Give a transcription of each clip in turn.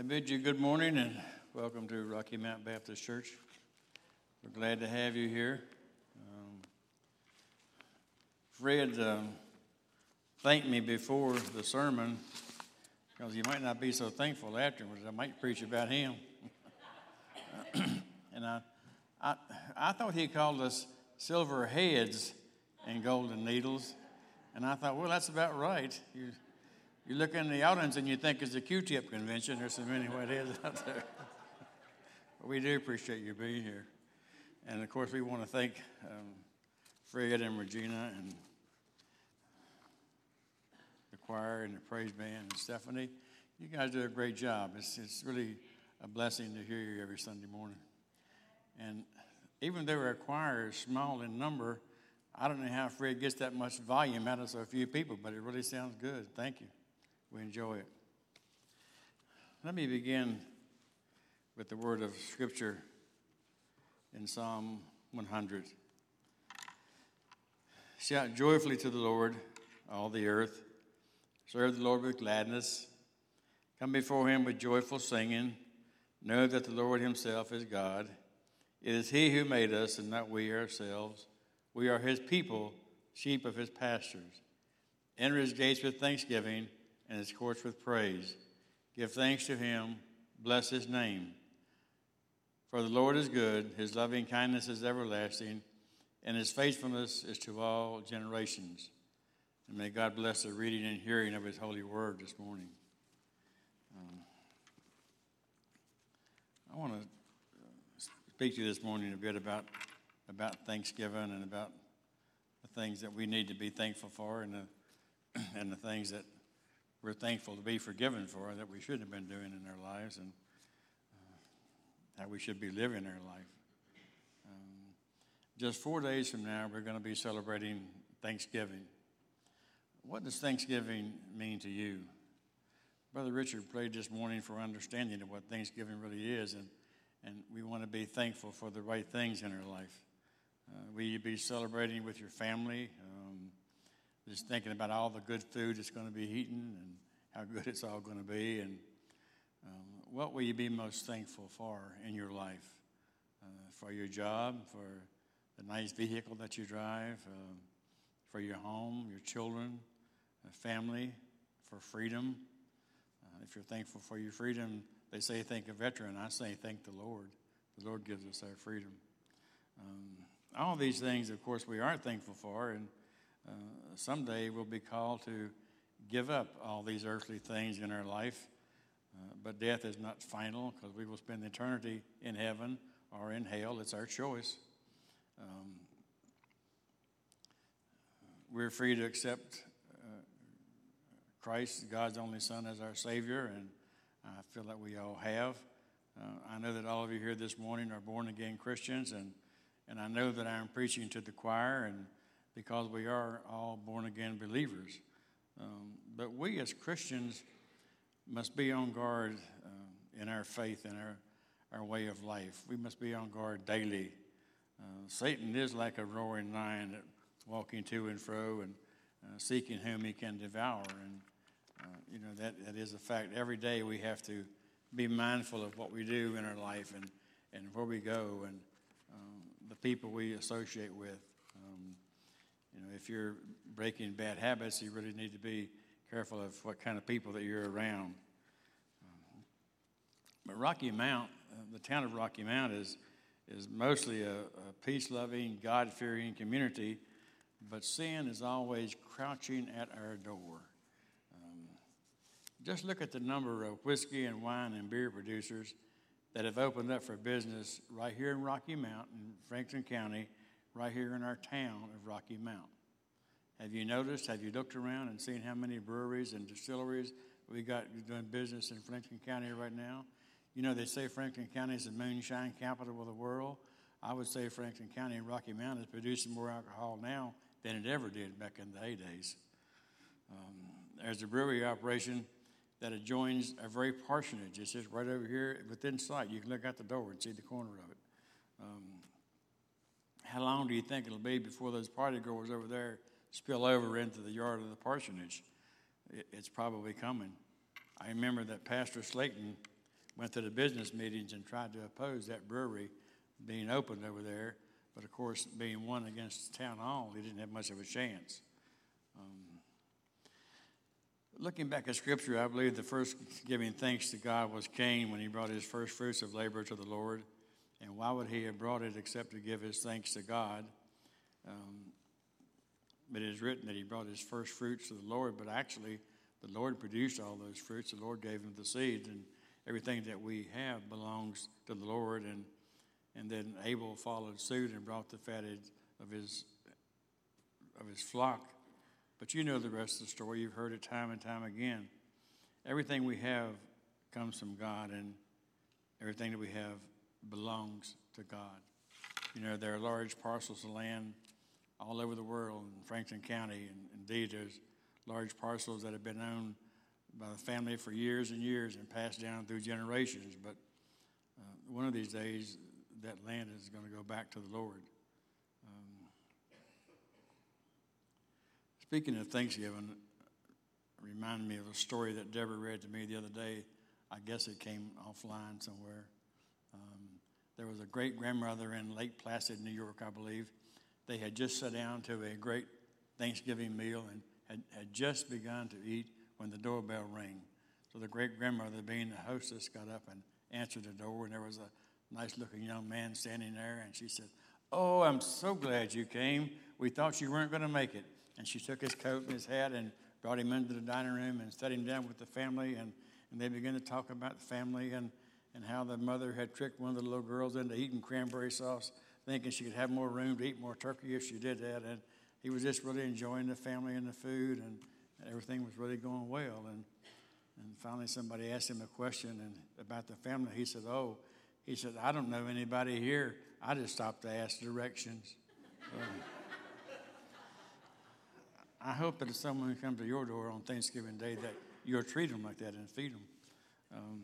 I bid you good morning and welcome to Rocky Mount Baptist Church. We're glad to have you here. Um, Fred um, thanked me before the sermon because you might not be so thankful afterwards. I might preach about him. and I, I, I thought he called us silver heads and golden needles. And I thought, well, that's about right. You, you look in the audience and you think it's a Q-tip convention. There's so many what is out there. but we do appreciate you being here. And of course, we want to thank um, Fred and Regina and the choir and the praise band and Stephanie. You guys do a great job. It's, it's really a blessing to hear you every Sunday morning. And even though our choir is small in number, I don't know how Fred gets that much volume out of so few people, but it really sounds good. Thank you. We enjoy it. Let me begin with the word of Scripture in Psalm 100. Shout joyfully to the Lord, all the earth. Serve the Lord with gladness. Come before him with joyful singing. Know that the Lord himself is God. It is he who made us and not we ourselves. We are his people, sheep of his pastures. Enter his gates with thanksgiving and his courts with praise. Give thanks to him, bless his name. For the Lord is good, his loving kindness is everlasting, and his faithfulness is to all generations. And may God bless the reading and hearing of his holy word this morning. Um, I want to speak to you this morning a bit about, about Thanksgiving and about the things that we need to be thankful for and the, and the things that we're thankful to be forgiven for that we shouldn't have been doing in our lives and uh, we should be living our life. Um, just four days from now, we're going to be celebrating Thanksgiving. What does Thanksgiving mean to you? Brother Richard prayed this morning for understanding of what Thanksgiving really is, and, and we want to be thankful for the right things in our life. Uh, will you be celebrating with your family? Um, just thinking about all the good food that's going to be eaten and how good it's all going to be. And um, what will you be most thankful for in your life? Uh, for your job, for the nice vehicle that you drive, uh, for your home, your children, family, for freedom. Uh, if you're thankful for your freedom, they say thank a veteran. I say thank the Lord. The Lord gives us our freedom. Um, all these things, of course, we aren't thankful for, and uh, someday we'll be called to give up all these earthly things in our life. Uh, but death is not final because we will spend eternity in heaven or in hell. It's our choice. Um, we're free to accept uh, Christ, God's only Son, as our Savior, and I feel that we all have. Uh, I know that all of you here this morning are born again Christians, and, and I know that I'm preaching to the choir and because we are all born again believers. Um, but we as Christians must be on guard uh, in our faith and our, our way of life. We must be on guard daily. Uh, Satan is like a roaring lion that walking to and fro and uh, seeking whom he can devour. And, uh, you know, that, that is a fact. Every day we have to be mindful of what we do in our life and, and where we go and um, the people we associate with. You know, if you're breaking bad habits, you really need to be careful of what kind of people that you're around. Um, but Rocky Mount, uh, the town of Rocky Mount, is is mostly a, a peace-loving, God-fearing community, but sin is always crouching at our door. Um, just look at the number of whiskey and wine and beer producers that have opened up for business right here in Rocky Mount in Franklin County right here in our town of Rocky Mount. Have you noticed, have you looked around and seen how many breweries and distilleries we got doing business in Franklin County right now? You know, they say Franklin County is the moonshine capital of the world. I would say Franklin County and Rocky Mount is producing more alcohol now than it ever did back in the heydays. Um, there's a brewery operation that adjoins a very parsonage. It's just right over here within sight. You can look out the door and see the corner of it. Um, how long do you think it'll be before those party goers over there spill over into the yard of the parsonage? It's probably coming. I remember that Pastor Slayton went to the business meetings and tried to oppose that brewery being opened over there. But of course, being one against town hall, he didn't have much of a chance. Um, looking back at Scripture, I believe the first giving thanks to God was Cain when he brought his first fruits of labor to the Lord. And why would he have brought it except to give his thanks to God? Um, but it is written that he brought his first fruits to the Lord, but actually, the Lord produced all those fruits. The Lord gave him the seeds, and everything that we have belongs to the Lord. And, and then Abel followed suit and brought the fatted of his, of his flock. But you know the rest of the story. You've heard it time and time again. Everything we have comes from God, and everything that we have belongs to God. You know, there are large parcels of land all over the world in Franklin County, and indeed, there's large parcels that have been owned by the family for years and years and passed down through generations. But uh, one of these days, that land is going to go back to the Lord. Um, speaking of Thanksgiving, reminded me of a story that Deborah read to me the other day. I guess it came offline somewhere. There was a great grandmother in Lake Placid, New York, I believe. They had just sat down to a great Thanksgiving meal and had, had just begun to eat when the doorbell rang. So the great grandmother, being the hostess, got up and answered the door, and there was a nice looking young man standing there, and she said, Oh, I'm so glad you came. We thought you weren't going to make it. And she took his coat and his hat and brought him into the dining room and set him down with the family, and, and they began to talk about the family and, and how the mother had tricked one of the little girls into eating cranberry sauce, thinking she could have more room to eat more turkey if she did that. And he was just really enjoying the family and the food, and everything was really going well. And, and finally, somebody asked him a question and about the family. He said, Oh, he said, I don't know anybody here. I just stopped to ask directions. I hope that if someone comes to your door on Thanksgiving Day, that you'll treat them like that and feed them. Um,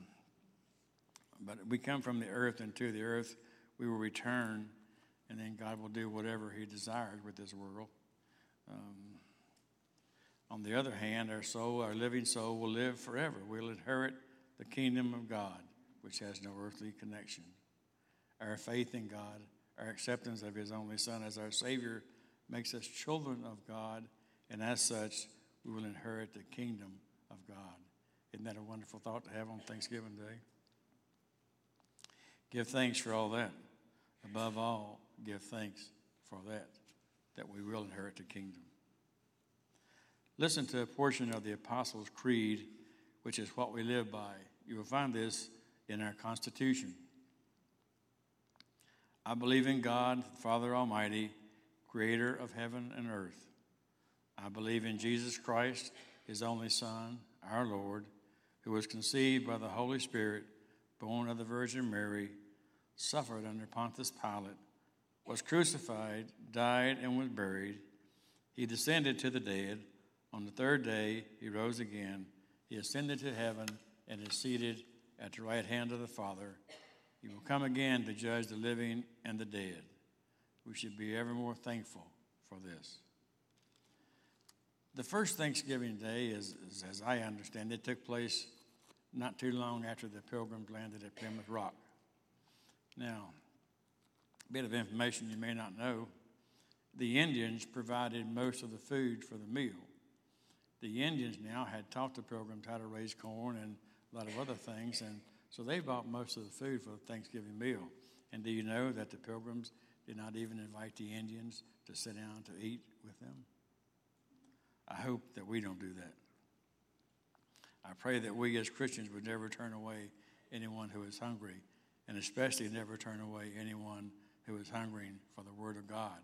but we come from the earth, and to the earth we will return, and then God will do whatever He desires with this world. Um, on the other hand, our soul, our living soul, will live forever. We'll inherit the kingdom of God, which has no earthly connection. Our faith in God, our acceptance of His only Son as our Savior, makes us children of God, and as such, we will inherit the kingdom of God. Isn't that a wonderful thought to have on Thanksgiving Day? Give thanks for all that. Above all, give thanks for that, that we will inherit the kingdom. Listen to a portion of the Apostles' Creed, which is what we live by. You will find this in our Constitution. I believe in God, Father Almighty, creator of heaven and earth. I believe in Jesus Christ, his only Son, our Lord, who was conceived by the Holy Spirit, born of the Virgin Mary, suffered under Pontius Pilate, was crucified, died, and was buried. He descended to the dead. On the third day, he rose again. He ascended to heaven and is seated at the right hand of the Father. He will come again to judge the living and the dead. We should be ever more thankful for this. The first Thanksgiving Day, is, is, as I understand it, took place not too long after the pilgrims landed at Plymouth Rock. Now, a bit of information you may not know the Indians provided most of the food for the meal. The Indians now had taught the pilgrims how to raise corn and a lot of other things, and so they bought most of the food for the Thanksgiving meal. And do you know that the pilgrims did not even invite the Indians to sit down to eat with them? I hope that we don't do that. I pray that we as Christians would never turn away anyone who is hungry, and especially never turn away anyone who is hungering for the Word of God.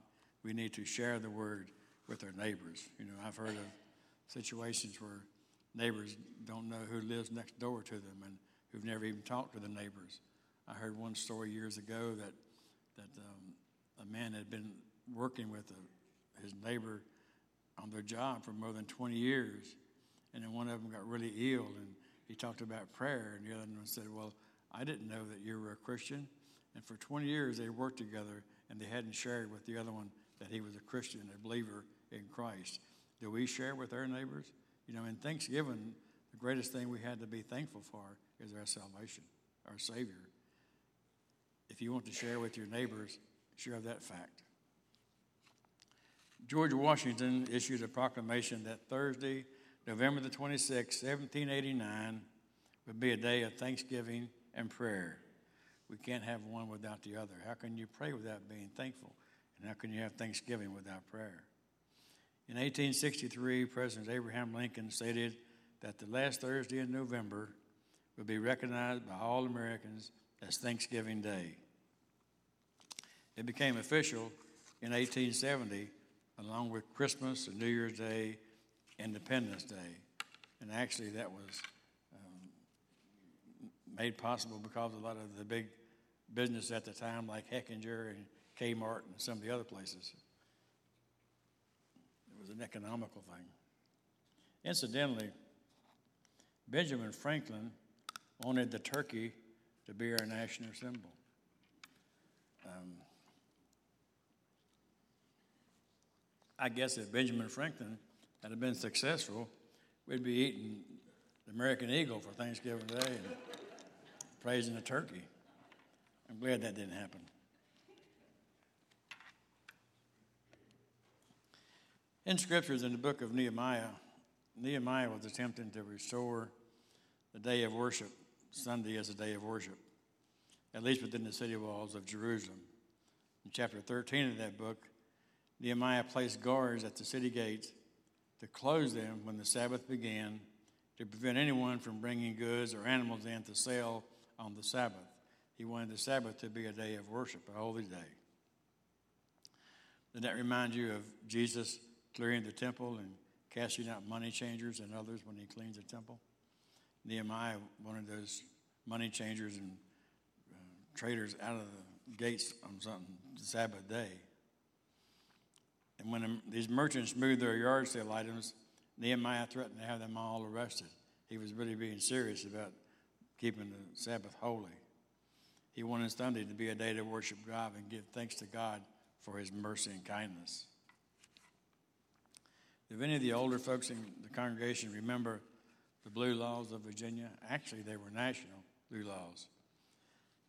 We need to share the Word with our neighbors. You know, I've heard of situations where neighbors don't know who lives next door to them and who've never even talked to the neighbors. I heard one story years ago that that um, a man had been working with a, his neighbor on their job for more than 20 years, and then one of them got really ill, and he talked about prayer, and the other one said, "Well, I didn't know that you were a Christian." And for 20 years, they worked together, and they hadn't shared with the other one that he was a Christian, a believer in Christ. Do we share with our neighbors? You know, in Thanksgiving, the greatest thing we had to be thankful for is our salvation, our Savior. If you want to share with your neighbors, share that fact. George Washington issued a proclamation that Thursday, November the 26th, 1789, would be a day of thanksgiving and prayer. We can't have one without the other. How can you pray without being thankful? And how can you have thanksgiving without prayer? In 1863, President Abraham Lincoln stated that the last Thursday in November would be recognized by all Americans as Thanksgiving Day. It became official in 1870, along with Christmas and New Year's Day, Independence Day. And actually, that was um, made possible because a lot of the big business at the time, like Heckinger and Kmart and some of the other places. It was an economical thing. Incidentally, Benjamin Franklin wanted the turkey to be our national symbol. Um, I guess if Benjamin Franklin had been successful, we'd be eating the American Eagle for Thanksgiving Day and praising the turkey. I'm glad that didn't happen. In scriptures in the book of Nehemiah, Nehemiah was attempting to restore the day of worship, Sunday as a day of worship, at least within the city walls of Jerusalem. In chapter 13 of that book, Nehemiah placed guards at the city gates to close them when the Sabbath began to prevent anyone from bringing goods or animals in to sell on the Sabbath. He wanted the Sabbath to be a day of worship, a holy day. Did that remind you of Jesus clearing the temple and casting out money changers and others when he cleans the temple? Nehemiah wanted those money changers and uh, traders out of the gates on something Sabbath day. And when these merchants moved their yard sale items, Nehemiah threatened to have them all arrested. He was really being serious about keeping the Sabbath holy. He wanted Sunday to be a day to worship God and give thanks to God for his mercy and kindness. If any of the older folks in the congregation remember the blue laws of Virginia, actually, they were national blue laws.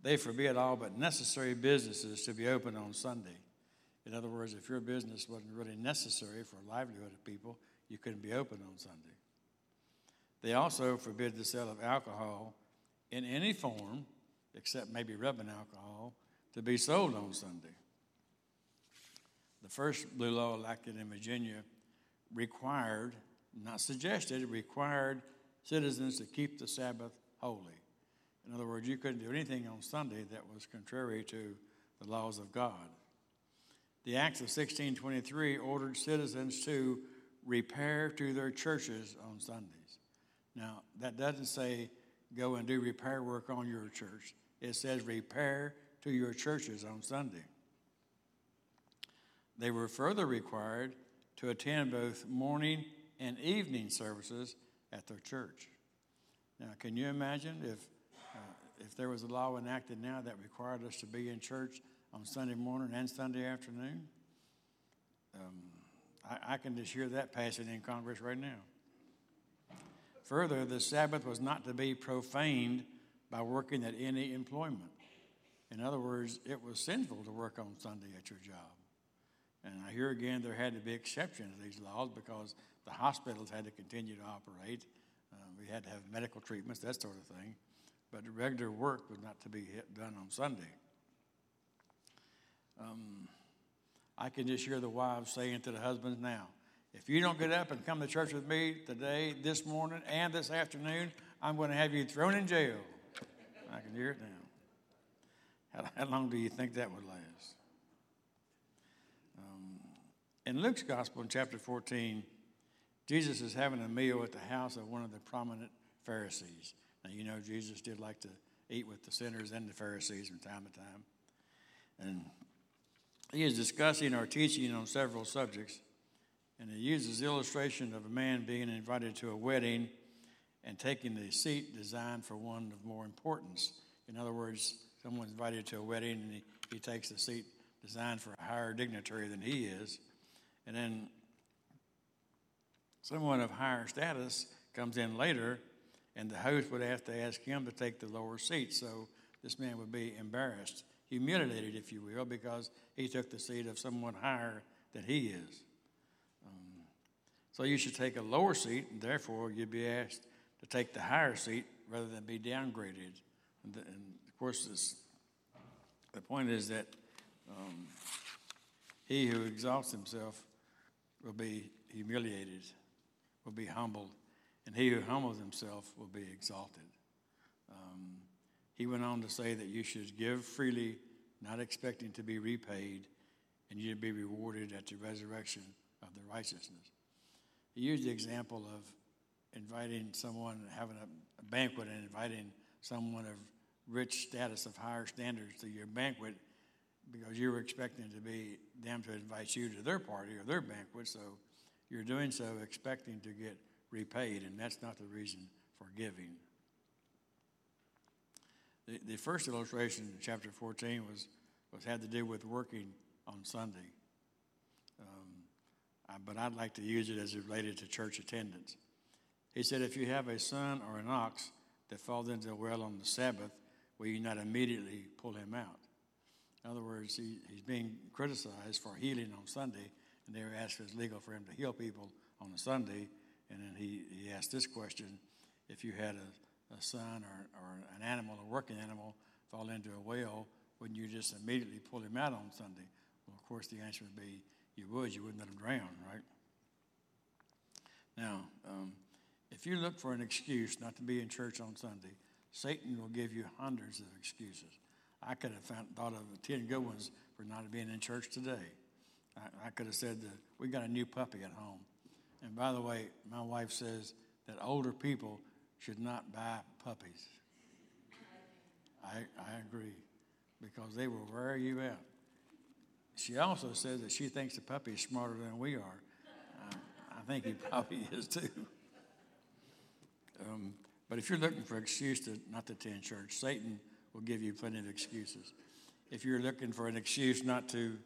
They forbid all but necessary businesses to be open on Sunday. In other words, if your business wasn't really necessary for livelihood of people, you couldn't be open on Sunday. They also forbid the sale of alcohol in any form, except maybe rubbing alcohol, to be sold on Sunday. The first blue law enacted in Virginia required, not suggested, required citizens to keep the Sabbath holy. In other words, you couldn't do anything on Sunday that was contrary to the laws of God. The Acts of 1623 ordered citizens to repair to their churches on Sundays. Now, that doesn't say go and do repair work on your church, it says repair to your churches on Sunday. They were further required to attend both morning and evening services at their church. Now, can you imagine if, uh, if there was a law enacted now that required us to be in church on Sunday morning and Sunday afternoon? Um, I, I can just hear that passing in Congress right now. Further, the Sabbath was not to be profaned by working at any employment. In other words, it was sinful to work on Sunday at your job. And I hear again there had to be exceptions to these laws because the hospitals had to continue to operate. Uh, we had to have medical treatments, that sort of thing. But regular work was not to be done on Sunday. Um, I can just hear the wives saying to the husbands now, if you don't get up and come to church with me today, this morning, and this afternoon, I'm going to have you thrown in jail. I can hear it now. How, how long do you think that would last? Um, in Luke's Gospel, in chapter 14, Jesus is having a meal at the house of one of the prominent Pharisees. Now, you know, Jesus did like to eat with the sinners and the Pharisees from time to time. And he is discussing or teaching on several subjects. And he uses illustration of a man being invited to a wedding and taking the seat designed for one of more importance. In other words, someone's invited to a wedding and he, he takes the seat designed for a higher dignitary than he is. And then someone of higher status comes in later and the host would have to ask him to take the lower seat. So this man would be embarrassed, humiliated, if you will, because he took the seat of someone higher than he is. Um, so you should take a lower seat, and therefore you'd be asked to take the higher seat rather than be downgraded. And, the, and of course, this, the point is that um, he who exalts himself will be humiliated, will be humbled, and he who humbles himself will be exalted. He went on to say that you should give freely, not expecting to be repaid, and you'd be rewarded at the resurrection of the righteousness. He used the example of inviting someone, having a banquet, and inviting someone of rich status, of higher standards to your banquet because you were expecting to be them to invite you to their party or their banquet. So you're doing so expecting to get repaid, and that's not the reason for giving. The, the first illustration in chapter 14 was, was had to do with working on Sunday. Um, I, but I'd like to use it as it related to church attendance. He said, if you have a son or an ox that falls into a well on the Sabbath, will you not immediately pull him out? In other words, he, he's being criticized for healing on Sunday, and they were asked if it's legal for him to heal people on a Sunday. And then he, he asked this question if you had a, a son or, or an animal, a working animal, fall into a well, wouldn't you just immediately pull him out on Sunday? Well, of course, the answer would be you would. You wouldn't let him drown, right? Now, um, if you look for an excuse not to be in church on Sunday, Satan will give you hundreds of excuses. I could have found, thought of 10 good ones for not being in church today. I, I could have said that we got a new puppy at home. And by the way, my wife says that older people should not buy puppies. I, I agree because they will wear you out. She also says that she thinks the puppy is smarter than we are. I think he probably is too. Um, but if you're looking for an excuse to not to attend church, Satan will give you plenty of excuses. If you're looking for an excuse not to,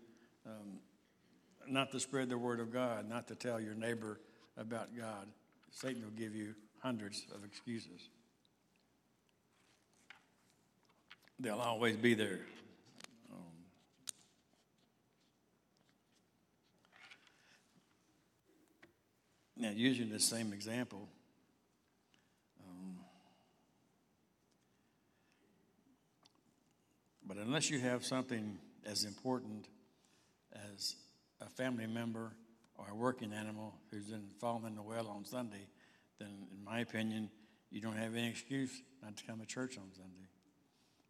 um, not to spread the word of God, not to tell your neighbor about God, Satan will give you hundreds of excuses. They'll always be there. Um, now, using the same example, But unless you have something as important as a family member or a working animal who's in, fallen in the well on Sunday, then in my opinion, you don't have any excuse not to come to church on Sunday.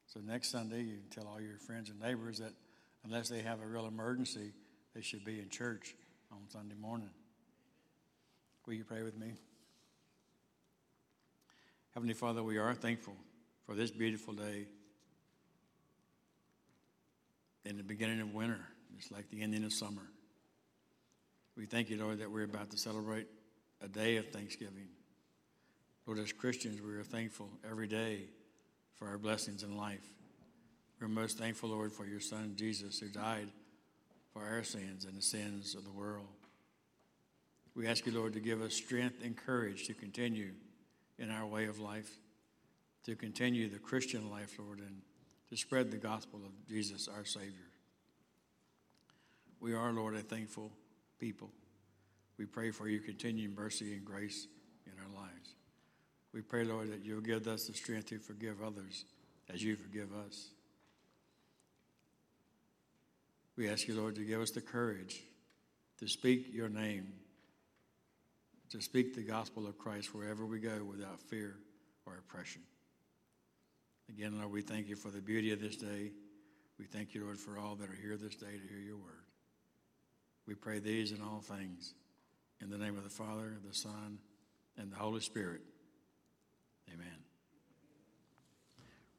So next Sunday, you can tell all your friends and neighbors that unless they have a real emergency, they should be in church on Sunday morning. Will you pray with me? Heavenly Father, we are thankful for this beautiful day in the beginning of winter. It's like the ending of summer. We thank you, Lord, that we're about to celebrate a day of Thanksgiving. Lord, as Christians, we are thankful every day for our blessings in life. We're most thankful, Lord, for your Son, Jesus, who died for our sins and the sins of the world. We ask you, Lord, to give us strength and courage to continue in our way of life, to continue the Christian life, Lord, and to spread the gospel of Jesus, our Savior. We are, Lord, a thankful people. We pray for your continued mercy and grace. We pray, Lord, that you'll give us the strength to forgive others as you forgive us. We ask you, Lord, to give us the courage to speak your name, to speak the gospel of Christ wherever we go without fear or oppression. Again, Lord, we thank you for the beauty of this day. We thank you, Lord, for all that are here this day to hear your word. We pray these and all things in the name of the Father, the Son, and the Holy Spirit. Amen.